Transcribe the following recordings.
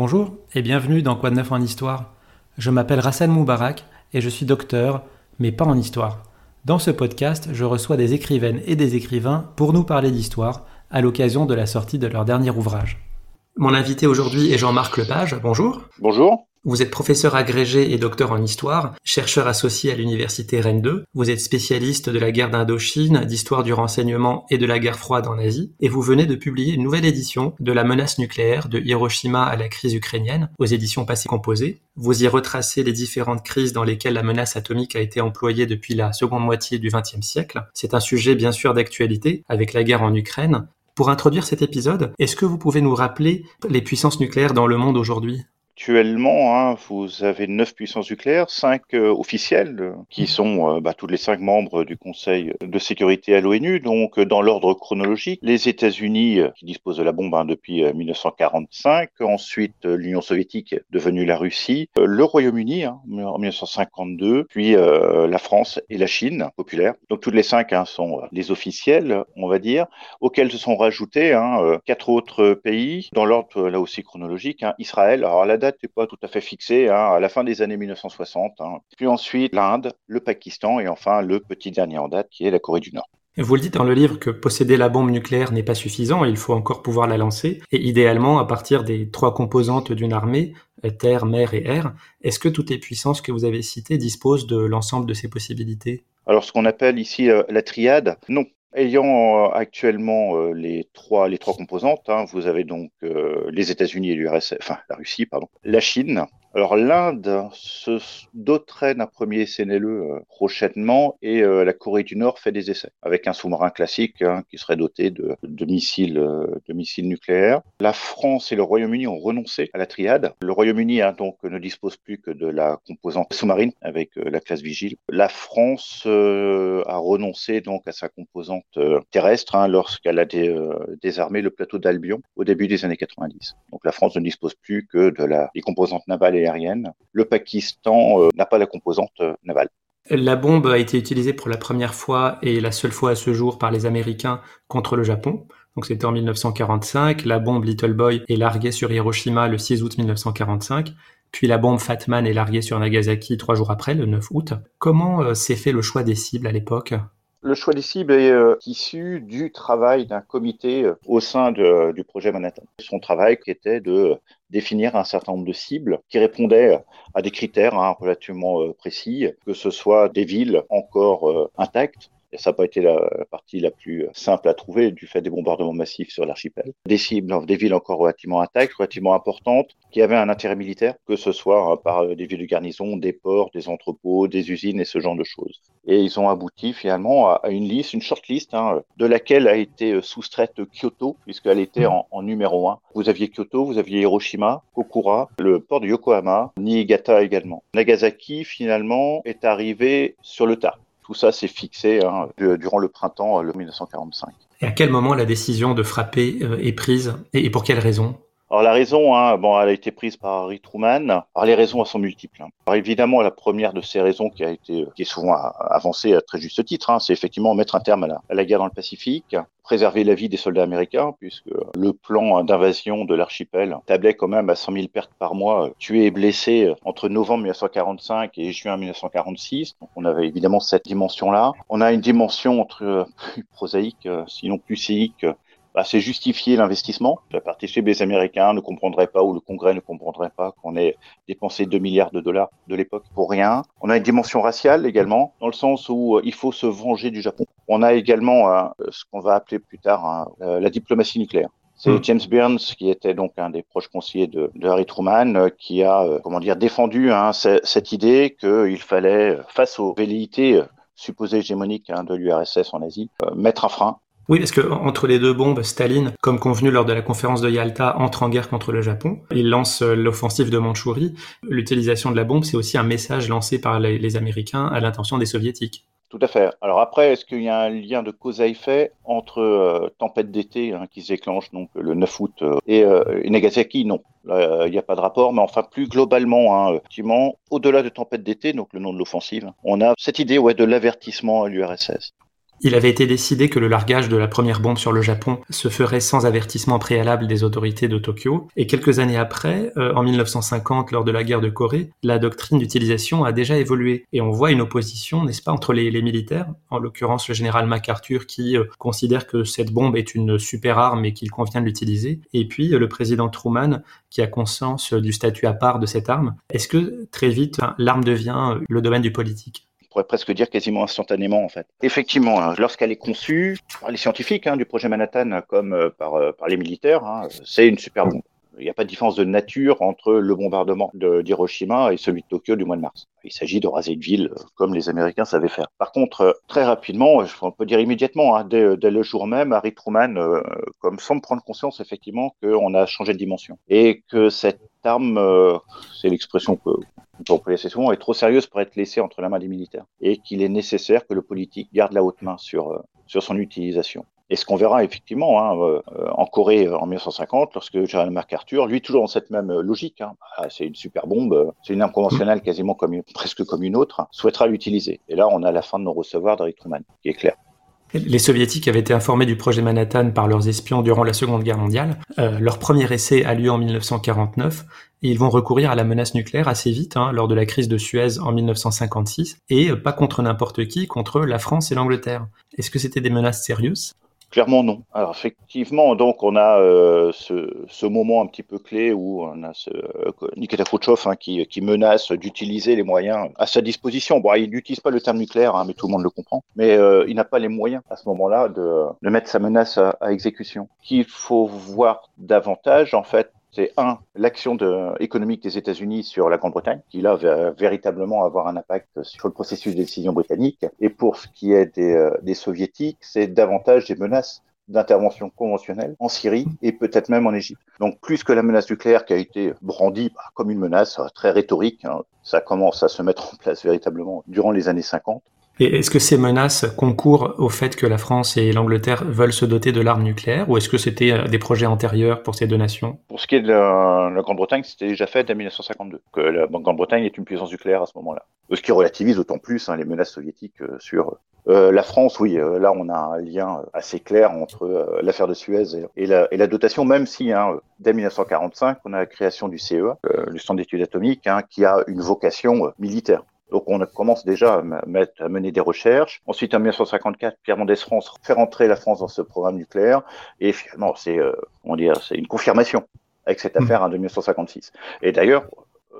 Bonjour et bienvenue dans Quoi de neuf en histoire. Je m'appelle Rassan Moubarak et je suis docteur, mais pas en histoire. Dans ce podcast, je reçois des écrivaines et des écrivains pour nous parler d'histoire à l'occasion de la sortie de leur dernier ouvrage. Mon invité aujourd'hui est Jean-Marc Lepage. Bonjour. Bonjour. Vous êtes professeur agrégé et docteur en histoire, chercheur associé à l'université Rennes 2. Vous êtes spécialiste de la guerre d'Indochine, d'histoire du renseignement et de la guerre froide en Asie. Et vous venez de publier une nouvelle édition de la menace nucléaire de Hiroshima à la crise ukrainienne aux éditions Passé Composé. Vous y retracez les différentes crises dans lesquelles la menace atomique a été employée depuis la seconde moitié du XXe siècle. C'est un sujet bien sûr d'actualité avec la guerre en Ukraine. Pour introduire cet épisode, est-ce que vous pouvez nous rappeler les puissances nucléaires dans le monde aujourd'hui? Actuellement, hein, vous avez neuf puissances nucléaires, cinq euh, officielles, euh, qui sont euh, bah, tous les cinq membres du Conseil de sécurité à l'ONU. Donc, dans l'ordre chronologique, les États-Unis, qui disposent de la bombe hein, depuis 1945, ensuite l'Union soviétique, devenue la Russie, le Royaume-Uni hein, en 1952, puis la France et la Chine populaire. Donc, toutes les cinq sont les officiels, on va dire, auxquels se sont rajoutés quatre autres pays, dans l'ordre là aussi chronologique, Israël. Alors, la date n'est pas tout à fait fixée, hein, à la fin des années 1960. Hein. Puis ensuite, l'Inde, le Pakistan et enfin le petit dernier en date qui est la Corée du Nord. Vous le dites dans le livre que posséder la bombe nucléaire n'est pas suffisant, il faut encore pouvoir la lancer, et idéalement à partir des trois composantes d'une armée, terre, mer et air. Est-ce que toutes les puissances que vous avez citées disposent de l'ensemble de ces possibilités? Alors ce qu'on appelle ici euh, la triade, non. Ayant euh, actuellement euh, les trois les trois composantes, hein, vous avez donc euh, les États-Unis et l'URSS, enfin la Russie, pardon, la Chine, alors l'Inde se doterait d'un premier CNLE euh, prochainement et euh, la Corée du Nord fait des essais avec un sous-marin classique hein, qui serait doté de, de missiles, euh, de missiles nucléaires. La France et le Royaume-Uni ont renoncé à la triade. Le Royaume-Uni hein, donc ne dispose plus que de la composante sous-marine avec la classe Vigile. La France a renoncé donc à sa composante terrestre hein, lorsqu'elle a désarmé le plateau d'Albion au début des années 90. Donc la France ne dispose plus que de la, des composantes navales aérienne. Le Pakistan euh, n'a pas la composante euh, navale. La bombe a été utilisée pour la première fois et la seule fois à ce jour par les Américains contre le Japon. Donc c'était en 1945. La bombe Little Boy est larguée sur Hiroshima le 6 août 1945. Puis la bombe Fatman est larguée sur Nagasaki trois jours après, le 9 août. Comment euh, s'est fait le choix des cibles à l'époque? Le choix des cibles est euh, issu du travail d'un comité euh, au sein du projet Manhattan. Son travail qui était de définir un certain nombre de cibles qui répondaient à des critères hein, relativement euh, précis, que ce soit des villes encore intactes, et ça n'a pas été la partie la plus simple à trouver du fait des bombardements massifs sur l'archipel. Des cibles, des villes encore relativement intactes, relativement importantes, qui avaient un intérêt militaire, que ce soit hein, par des villes de garnison, des ports, des entrepôts, des usines et ce genre de choses. Et ils ont abouti finalement à une liste, une shortlist, hein, de laquelle a été soustraite Kyoto, puisqu'elle était en, en, numéro un. Vous aviez Kyoto, vous aviez Hiroshima, Kokura, le port de Yokohama, Niigata également. Nagasaki, finalement, est arrivé sur le tard. Tout ça s'est fixé hein, durant le printemps le 1945. Et à quel moment la décision de frapper euh, est prise et pour quelle raison? Alors la raison, hein, bon, elle a été prise par Harry Truman. Alors les raisons, elles sont multiples. Hein. Alors évidemment, la première de ces raisons qui a été, qui est souvent avancée à très juste titre, hein, c'est effectivement mettre un terme à la, guerre dans le Pacifique, préserver la vie des soldats américains, puisque le plan d'invasion de l'archipel tablait quand même à 100 000 pertes par mois, tués et blessés entre novembre 1945 et juin 1946. Donc on avait évidemment cette dimension-là. On a une dimension entre plus prosaïque, sinon plus séique, bah, c'est justifier l'investissement. La partie chez les Américains ne comprendraient pas ou le Congrès ne comprendrait pas qu'on ait dépensé 2 milliards de dollars de l'époque pour rien. On a une dimension raciale également, dans le sens où euh, il faut se venger du Japon. On a également euh, ce qu'on va appeler plus tard hein, euh, la diplomatie nucléaire. C'est hmm. James Burns, qui était donc un des proches conseillers de, Harry Truman, qui a, comment dire, défendu hein, cette idée qu'il fallait, face aux velléités supposées hégémoniques hein, de l'URSS en Asie, mettre un frein oui, parce que entre les deux bombes, Staline, comme convenu lors de la conférence de Yalta, entre en guerre contre le Japon. Il lance euh, l'offensive de Mandchourie. L'utilisation de la bombe, c'est aussi un message lancé par les, Américains à l'intention des Soviétiques. Tout à fait. Alors après, est-ce qu'il y a un lien de cause à effet entre euh, tempête d'été hein, qui se déclenche donc le 9 août euh, et, Nagasaki? Non, il n'y a pas de rapport. Mais enfin, plus globalement, hein, effectivement, au-delà de tempête d'été, donc le nom de l'offensive, on a cette idée ouais, de l'avertissement à l'URSS. Il avait été décidé que le largage de la première bombe sur le Japon se ferait sans avertissement préalable des autorités de Tokyo, et quelques années après, euh, en 1950, lors de la guerre de Corée, la doctrine d'utilisation a déjà évolué, et on voit une opposition, n'est-ce pas, entre les, militaires, en l'occurrence le général MacArthur qui euh, considère que cette bombe est une super arme et qu'il convient de l'utiliser, et puis euh, le président Truman qui a conscience du statut à part de cette arme. Est-ce que très vite, l'arme devient le domaine du politique? Pourrait presque dire quasiment instantanément en fait. Effectivement, hein, lorsqu'elle est conçue par les scientifiques hein, du projet Manhattan comme euh, par, euh, par, les militaires, hein, c'est une super bombe. Il n'y a pas de différence de nature entre le bombardement d'Hiroshima et celui de Tokyo du mois de mars. Il s'agit de raser une ville euh, comme les Américains savaient faire. Par contre, très rapidement, on peut dire immédiatement, dès, dès, le jour même, Harry Truman, comme semble prendre conscience effectivement qu'on a changé de dimension et que cette arme, c'est l'expression que pour assez souvent, est trop sérieuse pour être laissée entre la main des militaires et qu'il est nécessaire que le politique garde la haute main euh, sur son utilisation. Et ce qu'on verra effectivement hein, euh, en Corée euh, en 1950, lorsque General MacArthur, lui toujours dans cette même logique, hein, ah, c'est une super bombe, c'est une arme conventionnelle quasiment comme presque comme une autre, souhaitera l'utiliser. Et là, on a la fin de nos recevoir d'Harry Truman, qui est clair. Les soviétiques avaient été informés du projet Manhattan par leurs espions durant la Seconde Guerre mondiale. Euh, leur premier essai a lieu en 1949 et ils vont recourir à la menace nucléaire assez vite, hein, lors de la crise de Suez en 1956, et pas contre n'importe qui, contre la France et l'Angleterre. Est-ce que c'était des menaces sérieuses? Clairement non. Alors effectivement, donc on a euh, ce, ce, moment un petit peu clé où on a ce, euh, Nikita Khrouchtchev hein, qui, qui, menace d'utiliser les moyens à sa disposition. Bon, il n'utilise pas le terme nucléaire, hein, mais tout le monde le comprend. Mais euh, il n'a pas les moyens à ce moment-là de, de mettre sa menace à, à exécution. Qu'il faut voir davantage, en fait, c'est un, l'action économique des États-Unis sur la Grande-Bretagne, qui là va véritablement avoir un impact sur le processus de décision britannique. Et pour ce qui est des, euh, des soviétiques, c'est davantage des menaces d'intervention conventionnelle en Syrie et peut-être même en Égypte. Donc plus que la menace nucléaire qui a été brandie bah, comme une menace euh, très rhétorique, hein, ça commence à se mettre en place véritablement durant les années 50. Et est-ce que ces menaces concourent au fait que la France et l'Angleterre veulent se doter de l'arme nucléaire ou est-ce que c'était euh, des projets antérieurs pour ces deux nations Pour ce qui est de la, Grande-Bretagne, c'était déjà fait dès 1952, que la Grande-Bretagne est une puissance nucléaire à ce moment-là. Ce qui relativise d'autant plus hein, les menaces soviétiques euh, sur euh, la France, oui, là on a un lien assez clair entre l'affaire de Suez et, la, et, la, dotation, même si hein, dès 1945 on a la création du CEA, le Centre d'études atomiques, hein, qui a une vocation militaire. Donc on commence déjà à, mettre, à, mener des recherches. Ensuite, en 1954, Pierre Mendès France fait rentrer la France dans ce programme nucléaire. Et finalement, c'est euh, c'est une confirmation avec cette mmh. affaire en 1956. Et d'ailleurs,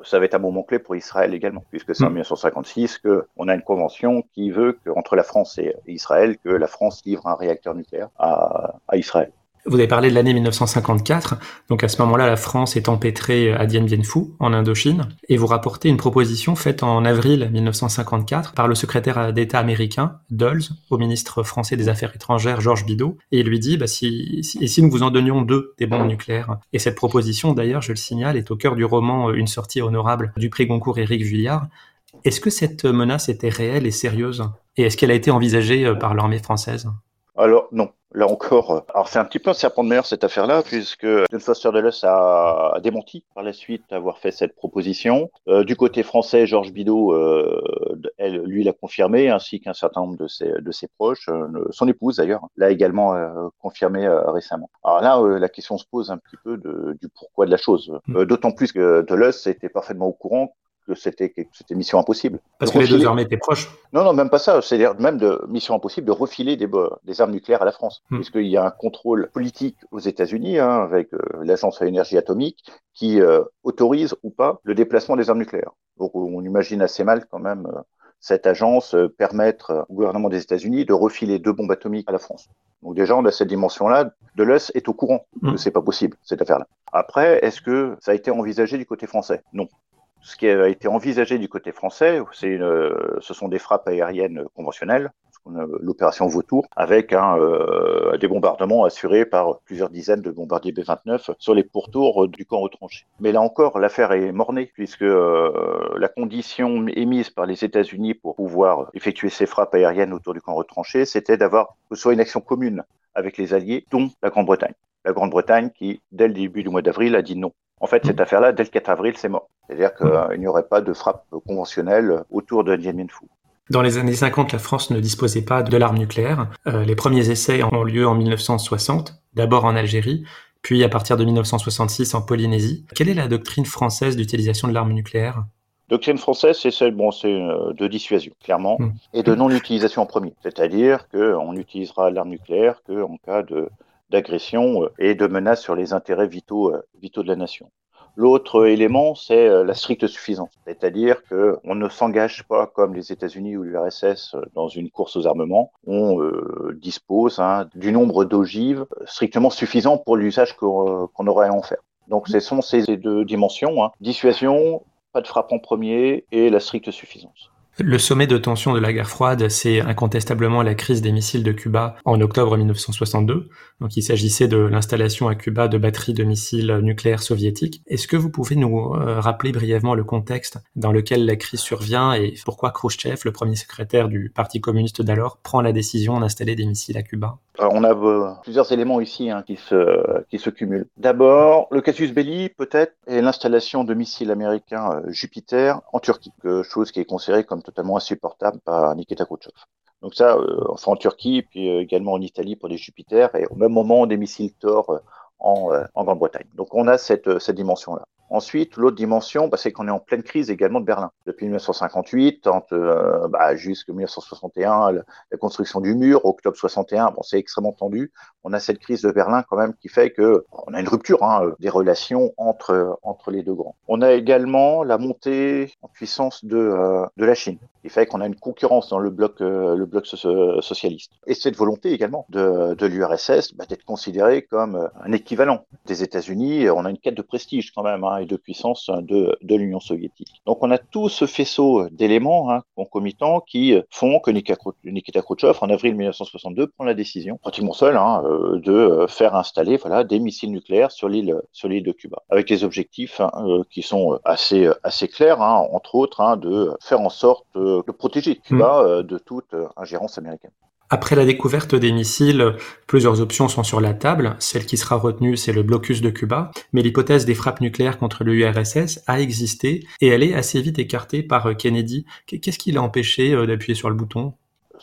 ça va être un moment clé pour Israël également, puisque c'est en 1956 mmh. qu'on a une convention qui veut qu'entre la France et Israël, que la France livre un réacteur nucléaire à, à Israël. Vous avez parlé de l'année 1954, donc à ce moment-là, la France est empêtrée à Dien Bien Phu, en Indochine, et vous rapportez une proposition faite en avril 1954 par le secrétaire d'État américain, Dulles, au ministre français des Affaires étrangères, Georges Bidault, et il lui dit, bah, si, et si nous vous en donnions deux des bombes nucléaires? Et cette proposition, d'ailleurs, je le signale, est au cœur du roman Une sortie honorable du prix Goncourt Éric Vuillard. Est-ce que cette menace était réelle et sérieuse? Et est-ce qu'elle a été envisagée euh, par l'armée française? Alors non, là encore, euh, alors c'est un petit peu un serpent de mer cette affaire-là, puisque John Foster Dulles a démenti par la suite avoir fait cette proposition. Euh, du côté français, Georges Bidault, euh, elle, lui, l'a confirmé, ainsi qu'un certain nombre de ses, de ses proches. son épouse, d'ailleurs, l'a également confirmé récemment. Alors là, la question se pose un petit peu de, du pourquoi de la chose. Mm. D'autant plus que Dulles était parfaitement au courant que c'était c'était mission impossible. Parce que les deux armées étaient proches. Non, non, même pas ça. C'est-à-dire même de mission impossible de refiler des, des armes nucléaires à la France, hmm. puisqu'il y a un contrôle politique aux États-Unis hein, avec euh, l'agence à l'énergie atomique qui euh, autorise ou pas le déplacement des armes nucléaires. Donc on imagine assez mal quand même. Euh, cette agence permettre au gouvernement des États-Unis de refiler deux bombes atomiques à la France. Donc déjà, on a cette dimension-là. De l'US est au courant que hmm. c'est pas possible cette affaire-là. Après, est-ce que ça a été envisagé du côté français? Non ce qui a été envisagé du côté français, c'est ce sont des frappes aériennes conventionnelles, l'opération Vautour, avec euh, des bombardements assurés par plusieurs dizaines de bombardiers B-29 sur les pourtours du camp retranché. Mais là encore, l'affaire est mornée, puisque euh, la condition émise par les États-Unis pour pouvoir effectuer ces frappes aériennes autour du camp retranché, c'était d'avoir que soit une action commune avec les Alliés, dont la Grande-Bretagne. La Grande-Bretagne qui, dès le début du mois d'avril, a dit non. En fait, cette affaire-là, dès le 4 avril, c'est mort. C'est-à-dire qu'il n'y aurait pas de frappe conventionnelle autour de Dien Bien Phu. Dans les années 50, la France ne disposait pas de l'arme nucléaire. Euh, les premiers essais ont lieu en 1960, d'abord en Algérie, puis à partir de 1966 en Polynésie. Quelle est la doctrine française d'utilisation de l'arme nucléaire? Doctrine française, c'est celle bon, c'est euh, de dissuasion, clairement, hmm. et de non-utilisation en premier. C'est-à-dire qu'on n'utilisera l'arme nucléaire qu'en cas de d'agression euh, et de menace sur les intérêts vitaux, vitaux de la nation. L'autre élément, c'est euh, la stricte suffisance, c'est-à-dire qu'on ne s'engage pas comme les États-Unis ou l'URSS dans une course aux armements. On euh, dispose hein, du nombre d'ogives strictement suffisant pour l'usage qu'on aurait à en faire. Donc, ce sont ces deux dimensions hein. dissuasion, pas de frappe en premier et la stricte suffisance. Le sommet de tension de la guerre froide, c'est incontestablement la crise des missiles de Cuba en octobre 1962. Donc il s'agissait de l'installation à Cuba de batteries de missiles nucléaires soviétiques. Est-ce que vous pouvez nous euh, rappeler brièvement le contexte dans lequel la crise survient et pourquoi Khrushchev, le premier secrétaire du Parti communiste d'alors, prend la décision d'installer des missiles à Cuba? On a euh, plusieurs éléments ici hein, qui, se, cumulent. D'abord, le casus belli, peut-être, est l'installation de missiles américains euh, Jupiter en Turquie, chose qui est considérée comme totalement insupportable par Nikita Khrouchtchev. Donc ça, euh, enfin en Turquie, puis également en Italie pour des Jupiter, et au même moment des missiles Thor en, en Grande-Bretagne. Donc on a cette dimension-là. Ensuite, l'autre dimension, bah, c'est qu'on est en pleine crise également de Berlin. Depuis 1958, euh, bah, jusqu'en 1961, la, construction du mur, octobre 61, bon, c'est extrêmement tendu. On a cette crise de Berlin quand même qui fait que on a une rupture hein, des relations entre entre les deux grands. On a également la montée en puissance de euh, la Chine, qui fait qu'on a une concurrence dans le bloc euh, socialiste. Et cette volonté également de l'URSS bah, d'être considéré comme un équivalent des États-Unis. On a une quête de prestige quand même. Hein, et de puissance de, de l'Union soviétique. Donc on a tout ce faisceau d'éléments hein, concomitants qui font que Nikita Khrouchtchev, en avril 1962, prend la décision, pratiquement seul, hein, euh, de faire installer voilà, des missiles nucléaires sur l'île sur l'île de Cuba, avec des objectifs hein, euh, qui sont assez assez clairs, entre autres, de faire en sorte de protéger Cuba mmh. de toute ingérence américaine. Après la découverte des missiles, plusieurs options sont sur la table. Celle qui sera retenue, c'est le blocus de Cuba, mais l'hypothèse des frappes nucléaires contre l'URSS a existé et elle est assez vite écartée par Kennedy. Qu'est-ce qui l'a empêché euh, d'appuyer sur le bouton?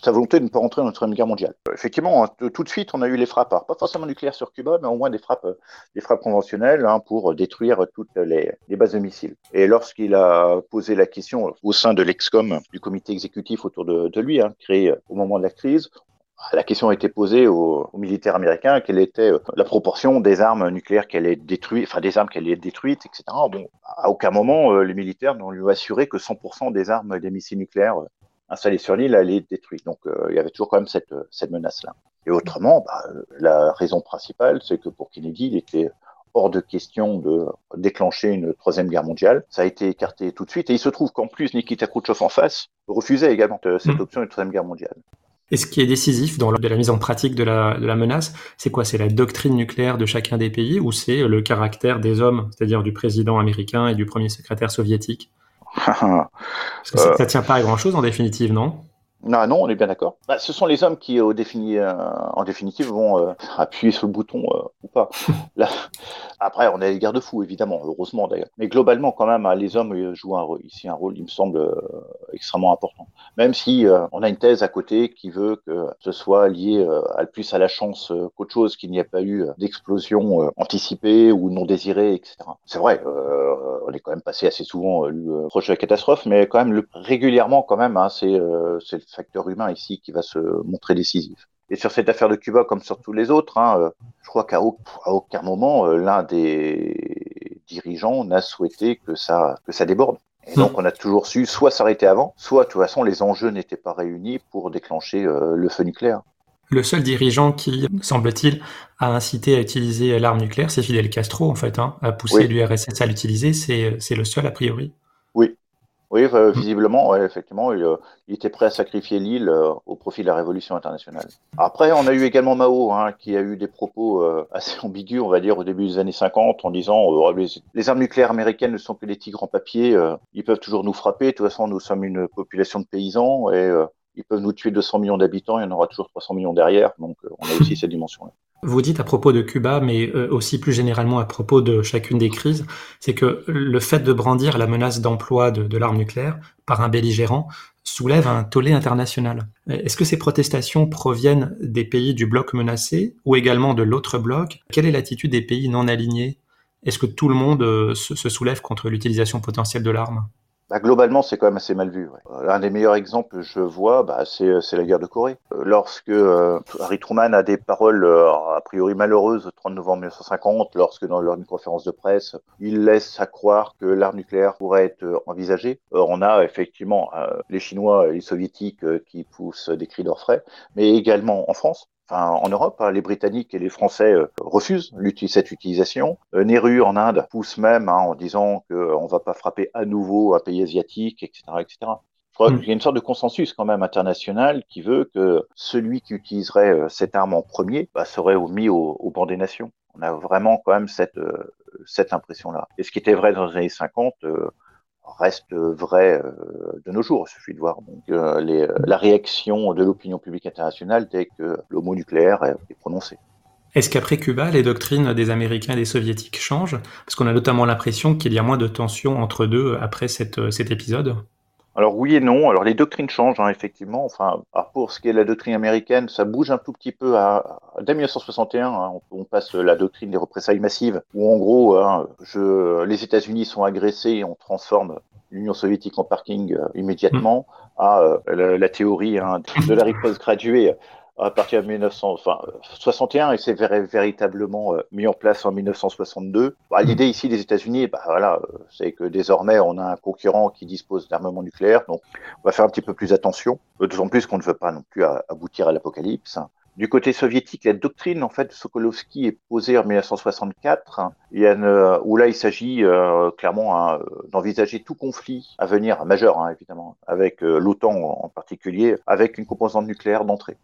Sa volonté de ne pas rentrer dans la Troisième Guerre mondiale. Effectivement, hein, tout de suite, on a eu les frappes, pas forcément nucléaires sur Cuba, mais au moins des frappes, des frappes conventionnelles hein, pour détruire toutes les, bases de missiles. Et lorsqu'il a posé la question au sein de l'excom, du comité exécutif autour de, lui, hein, créé au moment de la crise, la question a été posée aux, militaires américains quelle était euh, la proportion des armes nucléaires qu'elle est détruite, enfin des armes qu'elle est détruite, etc. Bon, à aucun moment euh, les militaires n'ont lui assuré que 100% des armes des missiles nucléaires euh, installés sur l'île allaient être détruites. Donc il y avait toujours quand même cette, cette menace-là. Et autrement, bah, la raison principale, c'est que pour Kennedy, il était hors de question de déclencher une troisième guerre mondiale. Ça a été écarté tout de suite. Et il se trouve qu'en plus, Nikita Khrouchtchev en face refusait également cette mmh. option de troisième guerre mondiale. Et ce qui est décisif dans de la mise en pratique de la, de la menace, c'est quoi? C'est la doctrine nucléaire de chacun des pays ou c'est le caractère des hommes, c'est-à-dire du président américain et du premier secrétaire soviétique? Parce que ça, ne tient pas à grand-chose en définitive, non? Non, non, on est bien d'accord. Bah, ce sont les hommes qui, au défini, euh, en définitive, vont euh, appuyer sur le bouton euh, ou pas. Là, après, on a les garde-fous, évidemment, heureusement d'ailleurs. Mais globalement, quand même, hein, les hommes jouent un, ici un rôle, il me semble, extrêmement important. Même si on a une thèse à côté qui veut que ce soit lié à, plus à la chance qu'autre chose, qu'il n'y ait pas eu d'explosion anticipée ou non désirée, etc. C'est vrai, on est quand même passé assez souvent proche de la catastrophe, mais quand même le, régulièrement, quand même, hein, c'est c'est facteur humain ici qui va se montrer décisif. Et sur cette affaire de Cuba, comme sur tous les autres, hein, euh, je crois qu'à aucun moment euh, l'un des dirigeants n'a souhaité que ça, que ça déborde. Et donc on a toujours su soit s'arrêter avant, soit de toute façon les enjeux n'étaient pas réunis pour déclencher euh, le feu nucléaire. Le seul dirigeant qui, semble-t-il, a incité à utiliser l'arme nucléaire, c'est Fidel Castro, en fait, hein, a poussé l'URSS à l'utiliser, c'est le seul a priori. Oui, oui, euh, visiblement, ouais, effectivement, il, euh, il, était prêt à sacrifier l'île euh, au profit de la révolution internationale. Après, on a eu également Mao, hein, qui a eu des propos assez ambigus, on va dire, au début des années 50, en disant les, armes nucléaires américaines ne sont que des tigres en papier, ils peuvent toujours nous frapper. De toute façon, nous sommes une population de paysans et ils peuvent nous tuer 200 millions d'habitants, il y en aura toujours 300 millions derrière, donc on a aussi cette dimension-là. Vous dites à propos de Cuba, mais aussi plus généralement à propos de chacune des crises, c'est que le fait de brandir la menace d'emploi de, de l'arme nucléaire par un belligérant soulève un tollé international. Est-ce que ces protestations proviennent des pays du bloc menacé ou également de l'autre bloc? Quelle est l'attitude des pays non alignés? Est-ce que tout le monde euh, se soulève contre l'utilisation potentielle de l'arme? Bah, globalement, c'est quand même assez mal vu. Ouais. Euh, des meilleurs exemples que je vois, bah, c'est, la guerre de Corée. Euh, lorsque Harry Truman a des paroles a priori malheureuses le 30 novembre 1950, lorsque dans lors d'une conférence de presse, il laisse à croire que l'arme nucléaire pourrait être envisagée. on a effectivement les Chinois et les Soviétiques qui poussent des cris d'orfraie, mais également en France. Enfin, en Europe, hein, les Britanniques et les Français euh, refusent cette utilisation. Euh, Nehru en Inde pousse même hein, en disant qu'on euh, ne va pas frapper à nouveau un pays asiatique, etc., etc. Je crois mm. qu'il y a une sorte de consensus quand même international qui veut que celui qui utiliserait cette arme en premier bah, serait mis au, au, banc des nations. On a vraiment quand même cette, cette impression-là. Et ce qui était vrai dans les années 50, reste vrai euh, de nos jours. Il suffit de voir euh, euh, la réaction de l'opinion publique internationale dès que le mot nucléaire est prononcé. Est-ce qu'après Cuba, les doctrines des Américains et des Soviétiques changent? Parce qu'on a notamment l'impression qu'il y a moins de tensions entre deux après cet épisode. Alors oui et non. Alors les doctrines changent hein, effectivement. Enfin, pour ce qui est de la doctrine américaine, ça bouge un tout petit peu à, dès 1961. Hein, on, passe la doctrine des représailles massives, où en gros, hein, je, les États-Unis sont agressés et on transforme l'Union soviétique en parking euh, immédiatement, mmh. à euh, la, théorie hein, de la riposte graduée à partir de 1961 et c'est véritablement euh, mis en place en 1962. Bah, mmh. L'idée ici des États-Unis, bah, voilà, euh, c'est que désormais on a un concurrent qui dispose d'armement nucléaire, donc on va faire un petit peu plus attention, d'autant plus qu'on ne veut pas non plus aboutir à l'apocalypse. Du côté soviétique, la doctrine en fait de Sokolovski est posée en 1964, il y a où là il s'agit euh, clairement hein, d'envisager tout conflit à venir, majeur hein, évidemment, avec l'OTAN en particulier, avec une composante nucléaire d'entrée.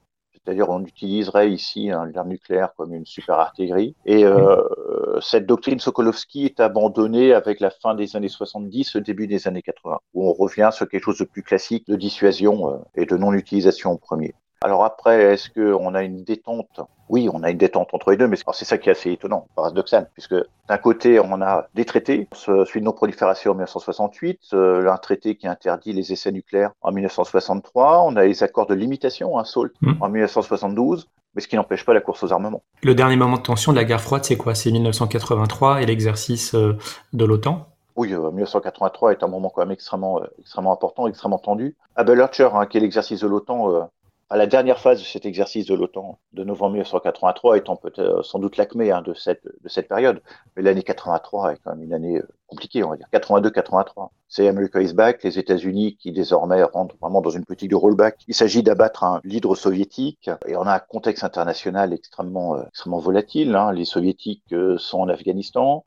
C'est-à-dire on utiliserait ici l'arme nucléaire comme une super artillerie. Et euh, cette doctrine Sokolovski est abandonnée avec la fin des années 70, le début des années 80, où on revient sur quelque chose de plus classique de dissuasion euh, et de non-utilisation en premier. Alors après, est-ce qu'on a une détente? Oui, on a une détente entre les deux, mais c'est ça qui est assez étonnant, paradoxal, puisque d'un côté, on a des traités, celui de non-prolifération en 1968, euh, un traité qui interdit les essais nucléaires en 1963, on a les accords de limitation, un SALT, hmm. en 1972, mais ce qui n'empêche pas la course aux armements. Le dernier moment de tension de la guerre froide, c'est quoi? C'est 1983 et l'exercice euh, de l'OTAN? Oui, 1983 euh, est un moment quand même extrêmement, extrêmement important, extrêmement tendu. Abel Archer, hein, qui est l'exercice de l'OTAN, la dernière phase de cet exercice de l'OTAN de novembre 1983 étant peut-être euh, sans doute l'acmé hein, de, cette, de cette période. Mais l'année 83 est quand même une année euh, compliquée, on va dire. 82-83. C'est America is back, les États-Unis qui désormais rentrent vraiment dans une politique de rollback. Il s'agit d'abattre un leader soviétique et on a un contexte international extrêmement, euh, extrêmement volatile. Hein. Les Soviétiques sont en Afghanistan,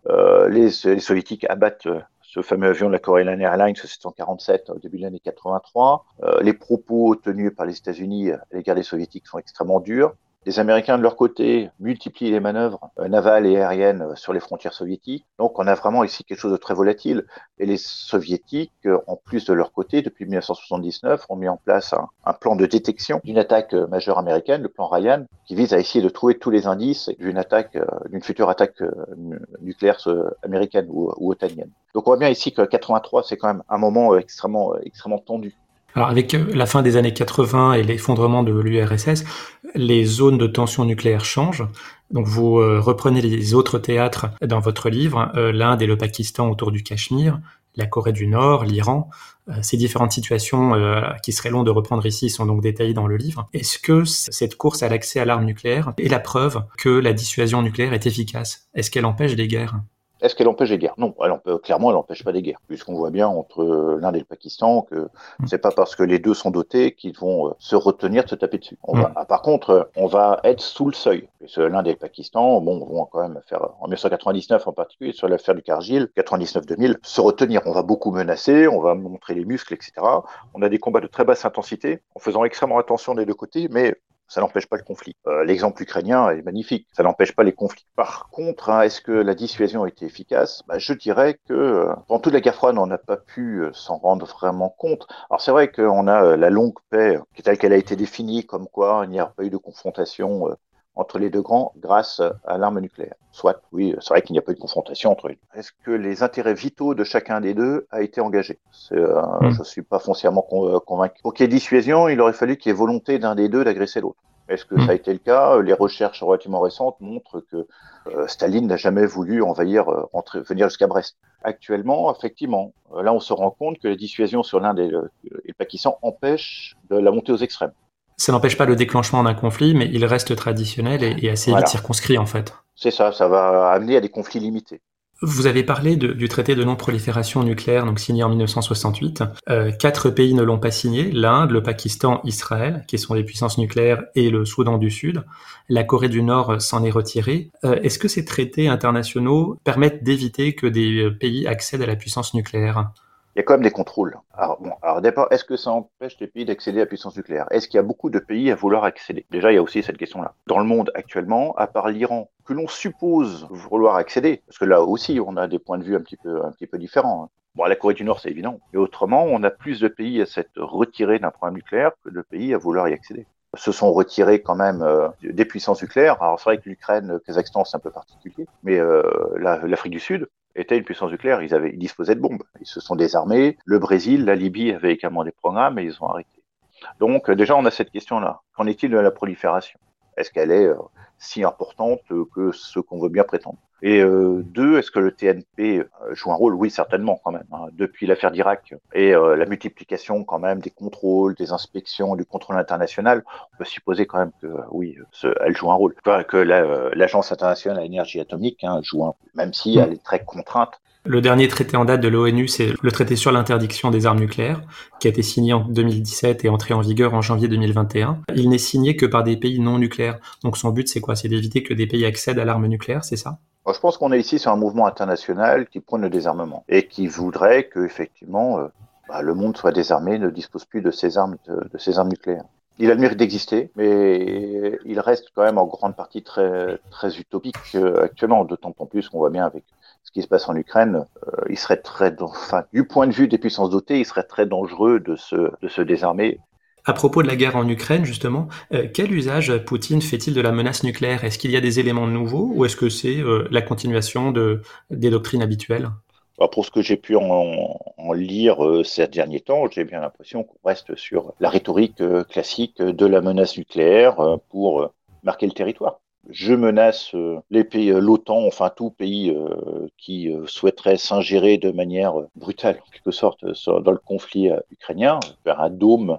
les Soviétiques abattent ce fameux avion de la Korean Airlines 747 au début de l'année 83. Euh, les propos tenus par les États-Unis à l'égard des Soviétiques sont extrêmement durs. Les Américains, de leur côté, multiplient les manœuvres euh, navales et aériennes euh, sur les frontières soviétiques. Donc, on a vraiment ici quelque chose de très volatile. Et les Soviétiques, euh, en plus de leur côté, depuis 1979, ont mis en place un, plan de détection d'une attaque majeure américaine, le plan Ryan, qui vise à essayer de trouver tous les indices d'une attaque, d'une future attaque nucléaire américaine ou, ou otanienne. Donc, on voit bien ici que 83, c'est quand même un moment extrêmement, extrêmement tendu. Alors avec euh, la fin des années 80 et l'effondrement de l'URSS, les zones de tension nucléaire changent. Donc vous euh, reprenez les autres théâtres dans votre livre, euh, l'Inde et le Pakistan autour du Cachemire, la Corée du Nord, l'Iran. ces différentes situations qui seraient longues de reprendre ici sont donc détaillées dans le livre. Est-ce que cette course à l'accès à l'arme nucléaire est la preuve que la dissuasion nucléaire est efficace? Est-ce qu'elle empêche des guerres? Est-ce qu'elle empêche les guerres? Non, elle clairement, elle n'empêche pas des guerres, puisqu'on voit bien entre euh, l'Inde et le Pakistan que mm. c'est pas parce que les deux sont dotés qu'ils vont euh, se retenir de se taper dessus. On va, mm. par contre, on va être sous le seuil. L'Inde et le Pakistan, bon, vont quand même faire, en 1999 en particulier, sur l'affaire du Kargil, 99-2000, se retenir. On va beaucoup menacer, on va montrer les muscles, etc. On a des combats de très basse intensité, en faisant extrêmement attention des deux côtés, mais ça n'empêche pas le conflit. Euh, l'exemple ukrainien est magnifique, ça n'empêche pas les conflits. Par contre, hein, est-ce que la dissuasion a été efficace? Bah, Je dirais que euh, pendant toute la guerre froide, on n'a pas pu euh, s'en rendre vraiment compte. Alors c'est vrai qu'on a la longue paix, qui telle qu'elle a été définie, comme quoi il n'y a pas eu de confrontation entre les deux grands grâce à l'arme nucléaire. Soit, oui, c'est vrai qu'il n'y a pas eu de confrontation entre eux. Est-ce que les intérêts vitaux de chacun des deux a été engagé? Euh, hmm. Je ne suis pas foncièrement euh, convaincu. Pour qu'il y ait dissuasion, il aurait fallu qu'il y ait volonté d'un des deux d'agresser l'autre. Est-ce que ça a hmm. été le cas? Les recherches relativement récentes montrent que euh, Staline n'a jamais voulu envahir, rentrer, venir jusqu'à Brest. Actuellement, effectivement, là on se rend compte que la dissuasion sur l'Inde et le Pakistan empêche de la montée aux extrêmes. Ça n'empêche pas le déclenchement d'un conflit, mais il reste traditionnel et, assez vite circonscrit en fait. C'est ça, ça va amener à des conflits limités. Vous avez parlé du traité de non-prolifération nucléaire, donc signé en 1968. Euh, quatre pays ne l'ont pas signé l'Inde, le Pakistan, Israël, qui sont des puissances nucléaires, et le Soudan du Sud. La Corée du Nord s'en est retirée. Euh, est-ce que ces traités internationaux permettent d'éviter que des pays accèdent à la puissance nucléaire? Il y a quand même des contrôles. Alors, d'abord, est-ce que ça empêche les pays d'accéder à la puissance nucléaire? Est-ce qu'il y a beaucoup de pays à vouloir accéder? Déjà, il y a aussi cette question-là. Dans le monde actuellement, à part l'Iran, que l'on suppose vouloir accéder, parce que là aussi, on a des points de vue un petit peu, différents. Hein. Bon, la Corée du Nord, c'est évident. Et autrement, on a plus de pays à s'être retirés d'un programme nucléaire que de pays à vouloir y accéder se sont retirés quand même euh, des puissances nucléaires. Alors c'est vrai que l'Ukraine, le Kazakhstan, c'est un peu particulier, mais euh, l'Afrique du Sud, était une puissance nucléaire. Ils, avaient, ils disposaient de bombes. Ils se sont désarmés. Le Brésil, la Libye avaient également des programmes et ils ont arrêté. Donc euh, déjà, on a cette question-là. Qu'en est-il de la prolifération? Est-ce qu'elle est, euh, si importante que ce qu'on veut bien prétendre et euh, deux, est-ce que le TNP euh, joue un rôle? Oui, certainement quand même. Hein. Depuis l'affaire d'Irak et euh, la multiplication quand même des contrôles, des inspections, du contrôle international, on peut supposer quand même que oui, elle joue un rôle. Que l'Agence internationale à l'énergie atomique hein, joue un rôle, même si elle est très contrainte le dernier traité en date de l'ONU, c'est le traité sur l'interdiction des armes nucléaires, qui a été signé en 2017 et entré en vigueur en janvier 2021. Il n'est signé que par des pays non nucléaires. Donc son but, c'est quoi? C'est d'éviter que des pays accèdent à l'arme nucléaire, c'est ça? Je pense qu'on est ici sur un mouvement international qui prône le désarmement et qui voudrait que effectivement euh, bah, le monde soit désarmé, ne dispose plus de ses armes, nucléaires. Il a le mérite d'exister, mais il reste quand même en grande partie très, très utopique euh, actuellement, d'autant plus qu'on voit bien avec ce qui se passe en Ukraine, euh, il serait très, enfin, du point de vue des puissances dotées, il serait très dangereux de se, de se désarmer. À propos de la guerre en Ukraine, justement, euh, quel usage Poutine fait-il de la menace nucléaire? Est-ce qu'il y a des éléments nouveaux ou est-ce que c'est euh, la continuation de, des doctrines habituelles? Pour ce que j'ai pu en, lire euh, ces derniers temps, j'ai bien l'impression qu'on reste sur la rhétorique classique de la menace nucléaire pour marquer le territoire. Je menace les pays, l'OTAN, enfin tout pays qui souhaiterait s'ingérer de manière brutale, en quelque sorte, dans le conflit ukrainien, vers un dôme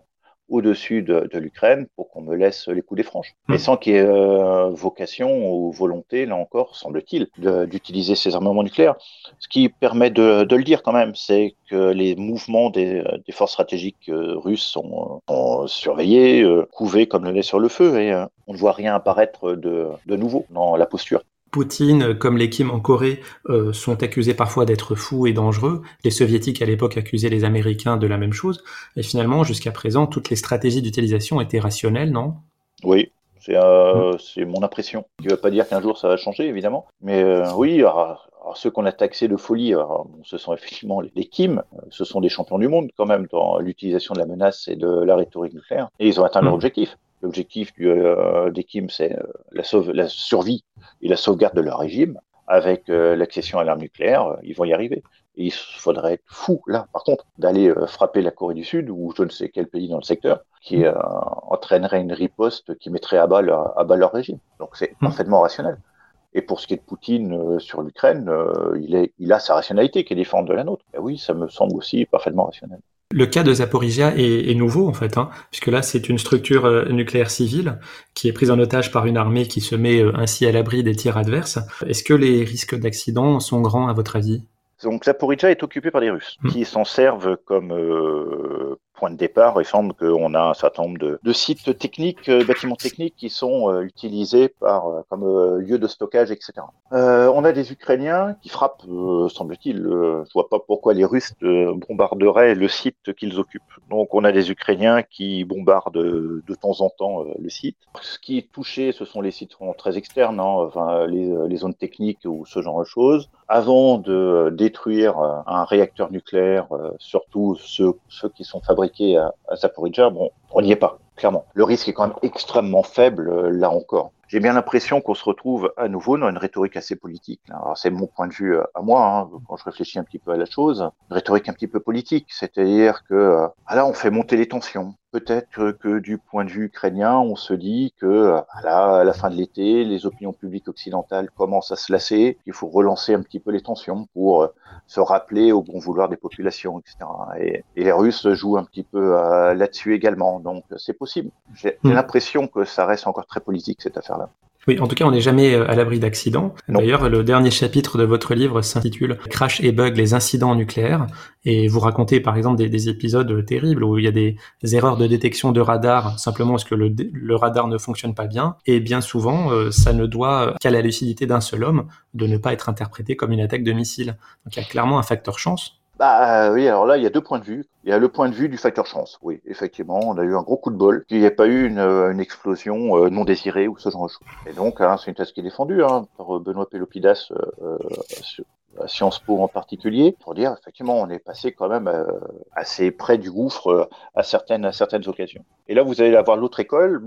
au-dessus de, l'Ukraine pour qu'on me laisse les coups des franges. Mais hmm. sans qu'il y ait euh, vocation ou volonté, là encore, semble-t-il, d'utiliser ces armements nucléaires. Ce qui permet de, le dire quand même, c'est que les mouvements des, forces stratégiques euh, russes sont, surveillés, euh, couvés comme le lait sur le feu, et on ne voit rien apparaître de, de nouveau dans la posture. Poutine, comme les Kim en Corée, euh, sont accusés parfois d'être fous et dangereux. Les soviétiques à l'époque accusaient les Américains de la même chose. Et finalement, jusqu'à présent, toutes les stratégies d'utilisation étaient rationnelles, non? Oui, euh, c'est mon impression. Ce ne veut pas dire qu'un jour ça va changer, évidemment. Mais euh, oui, ceux qu'on a taxés de folie, ce sont effectivement les Kim, ce sont des champions du monde quand même dans l'utilisation de la menace et de la rhétorique nucléaire. Et ils ont atteint leur mm. objectif. L'objectif euh, des Kim, c'est euh, la, la, survie et la sauvegarde de leur régime. Avec euh, l'accession à l'arme nucléaire, ils vont y arriver. Et il faudrait être fou, là, par contre, d'aller frapper la Corée du Sud ou je ne sais quel pays dans le secteur qui entraînerait une riposte qui mettrait à bas leur, à bas leur régime. Donc c'est mmh. parfaitement rationnel. Et pour ce qui est de Poutine sur l'Ukraine, il, il a sa rationalité qui est différente de la nôtre. Et oui, ça me semble aussi parfaitement rationnel. Le cas de Zaporizhia est, nouveau en fait, hein, puisque là c'est une structure euh, nucléaire civile qui est prise en otage par une armée qui se met euh, ainsi à l'abri des tirs adverses. Est-ce que les risques d'accident sont grands à votre avis? Donc Zaporizhia est occupé par les Russes, hmm. qui s'en servent comme euh, point de départ, il semble qu'on a un certain nombre de, sites techniques, euh, bâtiments techniques qui sont euh, utilisés par, euh, comme lieu de stockage, etc. on a des Ukrainiens qui frappent, semble-t-il. je vois pas pourquoi les Russes bombarderaient le site qu'ils occupent. Donc on a des Ukrainiens qui bombardent de temps en temps le site. Ce qui est touché, ce sont les sites très externes, hein, enfin, les, les zones techniques ou ce genre de choses avant de détruire un réacteur nucléaire, surtout ceux, ceux qui sont fabriqués à, à bon, on n'y est pas, clairement. Le risque est quand même extrêmement faible, là encore j'ai bien l'impression qu'on se retrouve à nouveau dans une rhétorique assez politique. c'est mon point de vue euh, à moi, hein, quand je réfléchis un petit peu à la chose, une rhétorique un petit peu politique, c'est-à-dire que euh, ah là, on fait monter les tensions. Peut-être que du point de vue ukrainien, on se dit que euh, à la fin de l'été, les opinions publiques occidentales commencent à se lasser, qu'il faut relancer un petit peu les tensions pour se rappeler au bon vouloir des populations, etc. Et, les Russes jouent un petit peu là-dessus également, donc c'est possible. J'ai hmm. l'impression que ça reste encore très politique cette affaire. Oui, en tout cas, on n'est jamais euh, à l'abri d'accidents. D'ailleurs, le dernier chapitre de votre livre s'intitule Crash et bug, les incidents nucléaires. Et vous racontez, par exemple, des, épisodes terribles où il y a des, erreurs de détection de radar simplement parce que le, radar ne fonctionne pas bien. Et bien souvent, euh, ça ne doit qu'à la lucidité d'un seul homme de ne pas être interprété comme une attaque de missile. Donc il y a clairement un facteur chance. Bah oui, alors là, il y a deux points de vue. Il y a le point de vue du facteur chance. Oui, effectivement, on a eu un gros coup de bol, qu'il n'y ait pas eu une, une explosion euh, non désirée ou ce genre de choses. Et donc, hein, c'est une thèse qui est défendue hein, par Benoît Pelopidas euh, euh à Sciences Po en particulier, pour dire effectivement on est passé quand même euh, assez près du gouffre à certaines à certaines occasions. Et là vous allez avoir l'autre école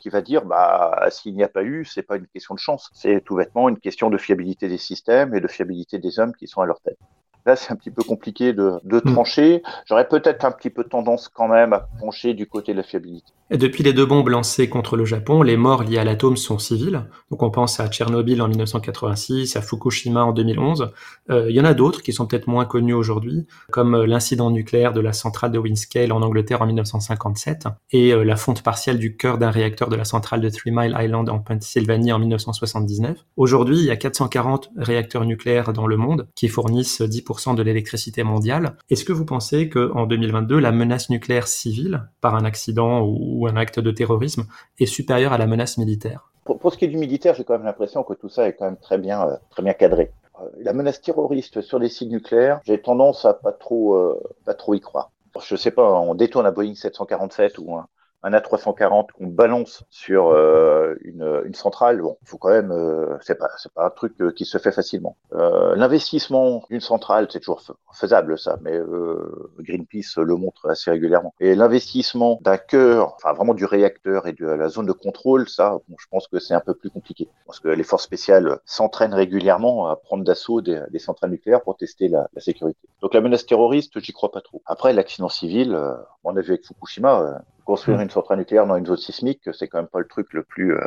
qui va dire bah s'il n'y a pas eu, c'est pas une question de chance, c'est tout bêtement une question de fiabilité des systèmes et de fiabilité des hommes qui sont à leur tête. Là, c'est un petit peu compliqué de, de mm. trancher. J'aurais peut-être un petit peu tendance quand même à pencher du côté de la fiabilité. Et depuis les deux bombes lancées contre le Japon, les morts liés à l'atome sont civils. Donc on pense à Tchernobyl en 1986, à Fukushima en 2011. Euh, il y en a d'autres qui sont peut-être moins connus aujourd'hui, comme euh, l'incident nucléaire de la centrale de Windscale en Angleterre en 1957 et euh, la fonte partielle du cœur d'un réacteur de la centrale de Three Mile Island en Pennsylvanie en 1979. Aujourd'hui, il y a 440 réacteurs nucléaires dans le monde qui fournissent 10% de l'électricité mondiale. Est-ce que vous pensez qu'en 2022, la menace nucléaire civile, par un accident ou un acte de terrorisme, est supérieure à la menace militaire? Pour, ce qui est du militaire, j'ai quand même l'impression que tout ça est quand même très bien, euh, très bien cadré. Euh, la menace terroriste sur les sites nucléaires, j'ai tendance à pas trop, euh, pas trop y croire. Je sais pas, on détourne un Boeing 747 ou un, un A340 qu'on balance sur euh, une, une, centrale, bon, faut quand même, euh, c'est pas, pas un truc euh, qui se fait facilement. Euh, l'investissement d'une centrale, c'est toujours faisable ça, mais Greenpeace le montre assez régulièrement. Et l'investissement d'un cœur, enfin vraiment du réacteur et de la zone de contrôle, ça, bon, je pense que c'est un peu plus compliqué, parce que les forces spéciales s'entraînent régulièrement à prendre d'assaut des, des, centrales nucléaires pour tester la, la, sécurité. Donc la menace terroriste, j'y crois pas trop. Après, l'accident civil, on a vu avec Fukushima construire une centrale nucléaire dans une zone sismique, c'est quand même pas le truc le plus euh,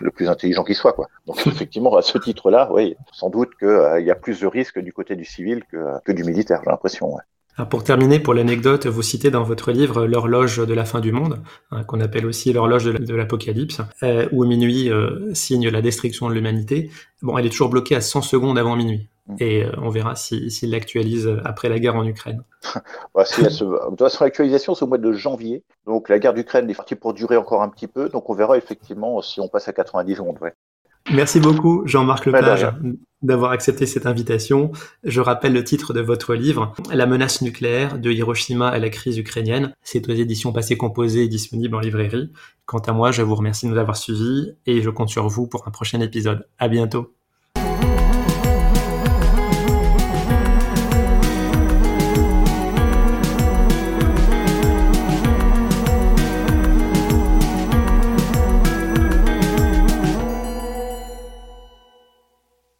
le plus intelligent qui soit, quoi. Donc effectivement, à ce titre-là, oui, sans doute qu'il euh, y a plus de risques du côté du civil que, que du militaire, j'ai l'impression. Ouais. Alors pour terminer, pour l'anecdote, vous citez dans votre livre l'horloge de la fin du monde, hein, qu'on appelle aussi l'horloge de l'apocalypse, euh, où minuit signe la destruction de l'humanité. Bon, elle est toujours bloquée à 100 secondes avant minuit. Mm. Et euh, on verra s'il si, l'actualise après la guerre en Ukraine. bah, si. De toute façon, l'actualisation, c'est au mois de janvier. Donc la guerre d'Ukraine est partie pour durer encore un petit peu. Donc on verra effectivement si on passe à 90 secondes. Ouais. Merci beaucoup, Jean-Marc Lepage, d'avoir accepté cette invitation. Je rappelle le titre de votre livre, La menace nucléaire de Hiroshima à la crise ukrainienne. C'est aux éditions Passé Composé et disponible en librairie. Quant à moi, je vous remercie de nous avoir suivis et je compte sur vous pour un prochain épisode. À bientôt.